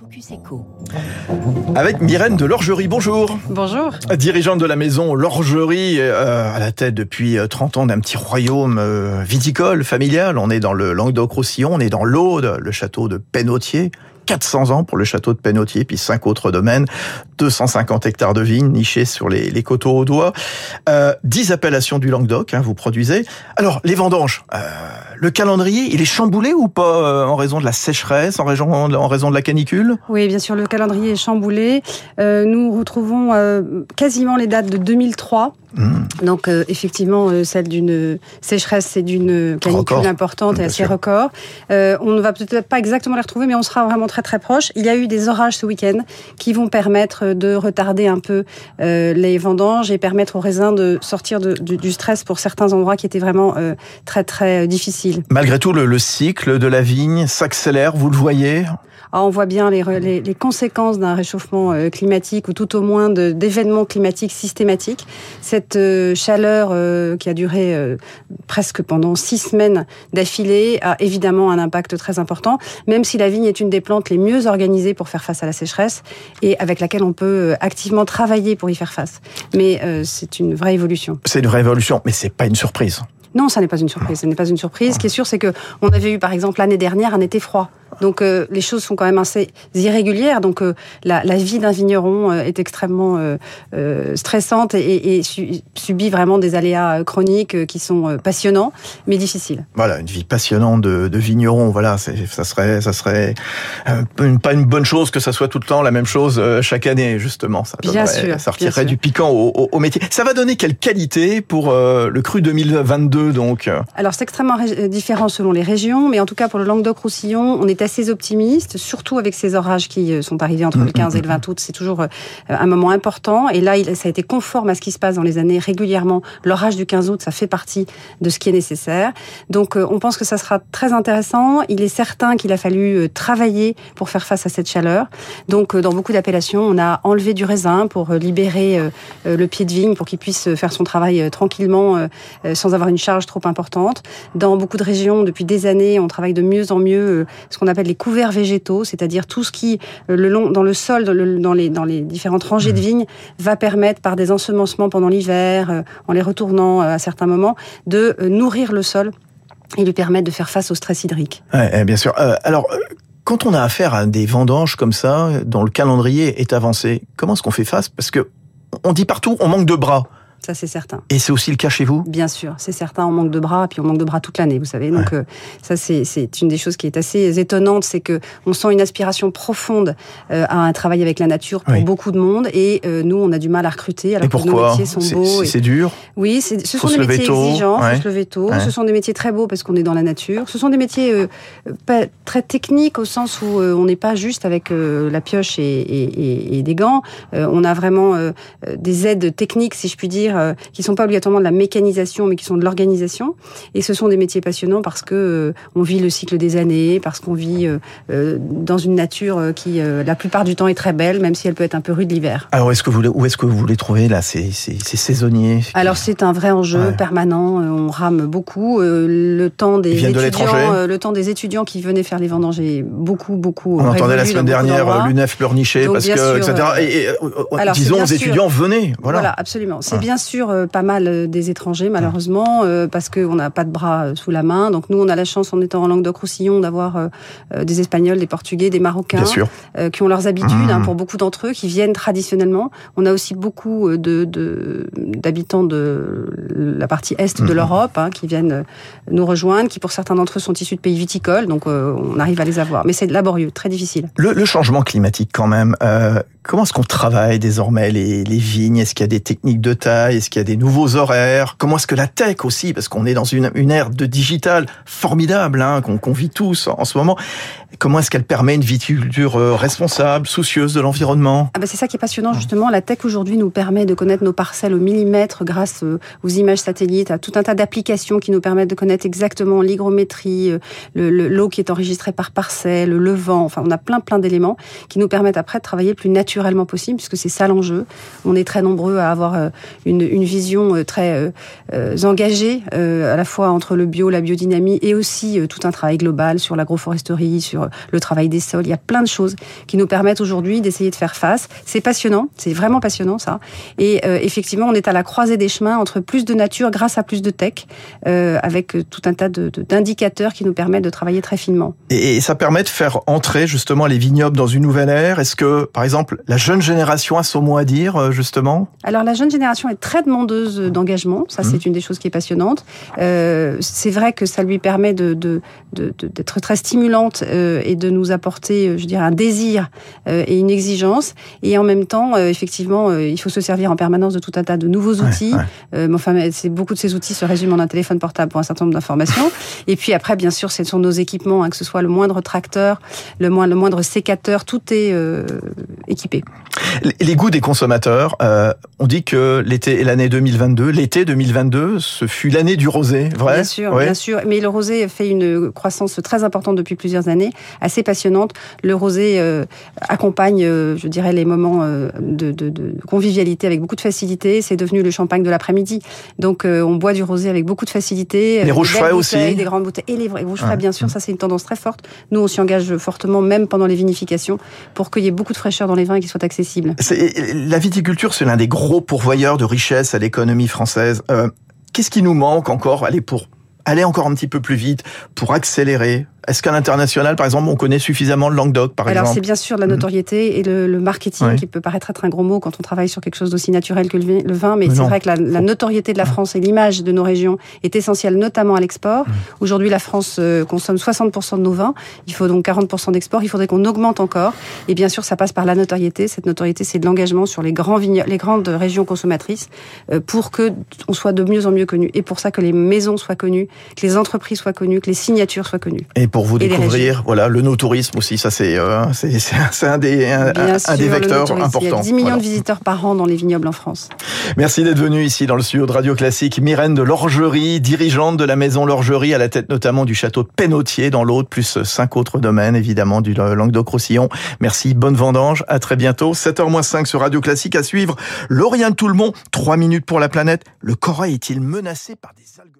Focus Echo. Avec Myrène de l'Orgerie, bonjour. Bonjour. Dirigeante de la maison L'Orgerie, euh, à la tête depuis 30 ans d'un petit royaume euh, viticole, familial. On est dans le Languedoc-Roussillon, on est dans l'Aude, le château de Pénautier. 400 ans pour le château de Pénautier, puis cinq autres domaines, 250 hectares de vignes nichés sur les, coteaux au doigt, euh, 10 appellations du Languedoc, hein, vous produisez. Alors, les vendanges, euh, le calendrier, il est chamboulé ou pas euh, en raison de la sécheresse, en raison, en raison de la canicule? Oui, bien sûr, le calendrier est chamboulé. Euh, nous retrouvons euh, quasiment les dates de 2003. Mmh. Donc euh, effectivement, euh, celle d'une sécheresse et d'une canicule record. importante et assez record. Euh, on ne va peut-être pas exactement les retrouver, mais on sera vraiment très très proche. Il y a eu des orages ce week-end qui vont permettre de retarder un peu les vendanges et permettre aux raisins de sortir de, du, du, stress pour certains endroits qui étaient vraiment très très difficiles. Malgré tout, le, le cycle de la vigne s'accélère, vous le voyez? Ah, on voit bien les, les, les conséquences d'un réchauffement euh, climatique ou tout au moins d'événements climatiques systématiques. Cette euh, chaleur euh, qui a duré euh, presque pendant six semaines d'affilée a évidemment un impact très important, même si la vigne est une des plantes les mieux organisées pour faire face à la sécheresse et avec laquelle on peut activement travailler pour y faire face. Mais euh, c'est une vraie évolution. C'est une vraie évolution, mais c'est pas une surprise. Non, ça n'est pas une surprise. Ce n'est pas une surprise. Ce qui est sûr, c'est que on avait eu, par exemple, l'année dernière, un été froid. Donc euh, les choses sont quand même assez irrégulières. Donc euh, la, la, vie d'un vigneron euh, est extrêmement euh, stressante et, et su, subit vraiment des aléas chroniques qui sont passionnants, mais difficiles. Voilà, une vie passionnante de, de vigneron. Voilà, ça serait, ça serait pas une bonne chose que ça soit tout le temps la même chose chaque année, justement. Ça, bien sûr, ça retirerait du piquant au, au, au, métier. Ça va donner quelle qualité pour le cru 2022 donc Alors c'est extrêmement différent selon les régions, mais en tout cas pour le Languedoc-Roussillon, on est assez optimiste, surtout avec ces orages qui sont arrivés entre le 15 et le 20 août. C'est toujours un moment important. Et là, ça a été conforme à ce qui se passe dans les années régulièrement. L'orage du 15 août, ça fait partie de ce qui est nécessaire. Donc, on pense que ça sera très intéressant. Il est certain qu'il a fallu travailler pour faire face à cette chaleur. Donc, dans beaucoup d'appellations, on a enlevé du raisin pour libérer le pied de vigne pour qu'il puisse faire son travail tranquillement sans avoir une charge trop importante. Dans beaucoup de régions, depuis des années, on travaille de mieux en mieux ce qu'on appelle les couverts végétaux, c'est-à-dire tout ce qui, le long, dans le sol, dans, le, dans, les, dans les différentes rangées de mmh. vignes, va permettre, par des ensemencements pendant l'hiver, euh, en les retournant euh, à certains moments, de euh, nourrir le sol et lui permettre de faire face au stress hydrique. Ouais, bien sûr. Euh, alors, quand on a affaire à des vendanges comme ça, dont le calendrier est avancé, comment est-ce qu'on fait face? Parce que on dit partout, on manque de bras ça c'est certain. Et c'est aussi le cas chez vous? Bien sûr, c'est certain, on manque de bras, puis on manque de bras toute l'année, vous savez. Donc ouais. euh, ça c'est une des choses qui est assez étonnante, c'est que on sent une aspiration profonde euh, à un travail avec la nature pour oui. beaucoup de monde, et euh, nous on a du mal à recruter, alors et pourquoi que nos métiers sont beaux. C'est et... dur? Oui, ce sont des métiers tôt. exigeants, ouais. faut se lever tôt, ouais. ce sont des métiers très beaux parce qu'on est dans la nature, ce sont des métiers pas très techniques au sens où on n'est pas juste avec la pioche et, et, et, des gants, on a vraiment des aides techniques, si je puis dire, qui sont pas obligatoirement de la mécanisation, mais qui sont de l'organisation. Et ce sont des métiers passionnants parce que euh, on vit le cycle des années, parce qu'on vit euh, euh dans une nature euh, qui, euh, la plupart du temps, est très belle, même si elle peut être un peu rude l'hiver. Alors, est-ce que vous, où est-ce que vous les trouvez là, ces, ces, ces saisonniers? Alors, c'est un vrai enjeu ouais. permanent. On rame beaucoup. le temps des étudiants, le temps des étudiants qui venaient faire les vendanges est beaucoup, beaucoup. On entendait la semaine dernière l'UNEF pleurnicher parce que, sûr, etc. Et, et, alors, disons aux étudiants, venez. Voilà, voilà absolument. C'est ouais. bien sûr pas mal euh, des étrangers, malheureusement, euh, parce qu'on n'a pas de bras euh, sous la main. Donc nous, on a la chance, en étant en Languedoc-Roussillon, d'avoir euh, des Espagnols, des Portugais, des Marocains, euh, qui ont leurs habitudes, mmh. hein, pour beaucoup d'entre eux, qui viennent traditionnellement. On a aussi beaucoup de d'habitants de, de, la partie est mmh. de l'Europe, hein, qui viennent nous rejoindre, qui pour certains d'entre eux sont issus de pays viticoles, donc on arrive à les avoir. Mais c'est laborieux, très difficile. Le, le, changement climatique, quand même. comment est-ce qu'on travaille désormais les, les vignes? Est-ce qu'il y a des techniques de taille? Est-ce qu'il y a des nouveaux horaires? Comment est-ce que la tech aussi, parce qu'on est dans une, une ère de digital formidable, hein, qu'on qu vit tous en ce moment, comment est-ce qu'elle permet une viticulture euh, responsable, soucieuse de l'environnement? Ah ben C'est ça qui est passionnant justement. La tech aujourd'hui nous permet de connaître nos parcelles au millimètre grâce euh, aux images satellites, à tout un tas d'applications qui nous permettent de connaître exactement l'hygrométrie, l'eau qui est enregistrée par parcelle, le vent. Enfin, on a plein plein d'éléments qui nous permettent après de travailler plus naturellement possible, puisque c'est ça l'enjeu. On est très nombreux à avoir euh, une, une vision euh, très euh, engagée, à la fois entre le bio, la biodynamie, et aussi tout un travail global sur l'agroforesterie, sur le travail des sols. Il y a plein de choses qui nous permettent aujourd'hui d'essayer de faire face. C'est passionnant, c'est vraiment passionnant ça. Et effectivement, on est à la croisée des chemins entre plus de nature grâce à plus de tech, avec tout un tas d'indicateurs qui nous permettent de travailler très finement. Et ça permet de faire entrer justement les vignobles dans une nouvelle ère. Est-ce que, par exemple, la jeune génération a son mot à dire, euh, justement? Alors, la jeune génération est très demandeuse d'engagement. Ça, c'est mmh. une des choses qui est passionnante. Euh, c'est vrai que ça lui permet de, d'être très stimulante euh, et de nous apporter, je dirais, un désir et une exigence. Et en même temps, effectivement, il faut se servir en permanence de tout un tas de nouveaux outils. enfin, c'est beaucoup de ces outils se résument en un téléphone portable pour un certain nombre d'informations. et puis après, bien sûr, ce sont nos équipements, hein, que ce soit le moindre tracteur, le, le moindre sécateur, tout est équipé. Les goûts des consommateurs, euh, on dit que l'été est l'année 2022. L'été 2022, ce fut l'année du rosé, vrai? Bien sûr, bien sûr. Mais le rosé fait une croissance très importante depuis plusieurs années, assez passionnante. Le rosé euh, accompagne, euh, je dirais, les moments de, de, de, convivialité avec beaucoup de facilité. C'est devenu le champagne de l'après-midi. Donc, on boit du rosé avec beaucoup de facilité. Les rouges frais aussi. Des grandes bouteilles. Et les, rouges frais, bien sûr. Ça, c'est une tendance très forte. Nous, on s'y engage fortement, même pendant les vinifications, pour qu'il y ait beaucoup de fraîcheur dans les vins et qu'ils soient accessibles. La viticulture, c'est l'un des gros pourvoyeurs de richesse à l'économie française. Euh, qu'est-ce qui nous manque encore? Allez, pour aller encore un petit peu plus vite, pour accélérer est-ce qu'à l'international, par exemple, on connaît suffisamment le Languedoc, par exemple Alors c'est bien sûr la notoriété et le, marketing qui peut paraître être un gros mot quand on travaille sur quelque chose d'aussi naturel que le vin, mais, c'est vrai que la, notoriété de la France et l'image de nos régions est essentielle, notamment à l'export. Aujourd'hui, la France euh, consomme 60% de nos vins. Il faut donc 40% d'export. Il faudrait qu'on augmente encore. Et bien sûr, ça passe par la notoriété. Cette notoriété, c'est de l'engagement sur les, grands les grandes régions consommatrices euh, pour que on soit de mieux en mieux connus. Et pour ça que les maisons soient connues, que les entreprises soient connues, que les signatures soient connues pour vous découvrir. Voilà, le no-tourisme aussi, ça c'est euh, c'est un des un, des vecteurs importants. Il y a 10 millions de visiteurs par an dans les vignobles en France. Merci d'être venu ici dans le studio de Radio Classique. Myrène de l'Orgerie, dirigeante de la maison L'Orgerie, à la tête notamment du château de Pénautier dans l'Aude, plus cinq autres domaines évidemment du Languedoc-Roussillon. Merci, bonne vendange, à très bientôt. 7h-5 sur Radio Classique à suivre. Le monde, 3 minutes pour la planète. Le Corail est-il menacé par des algues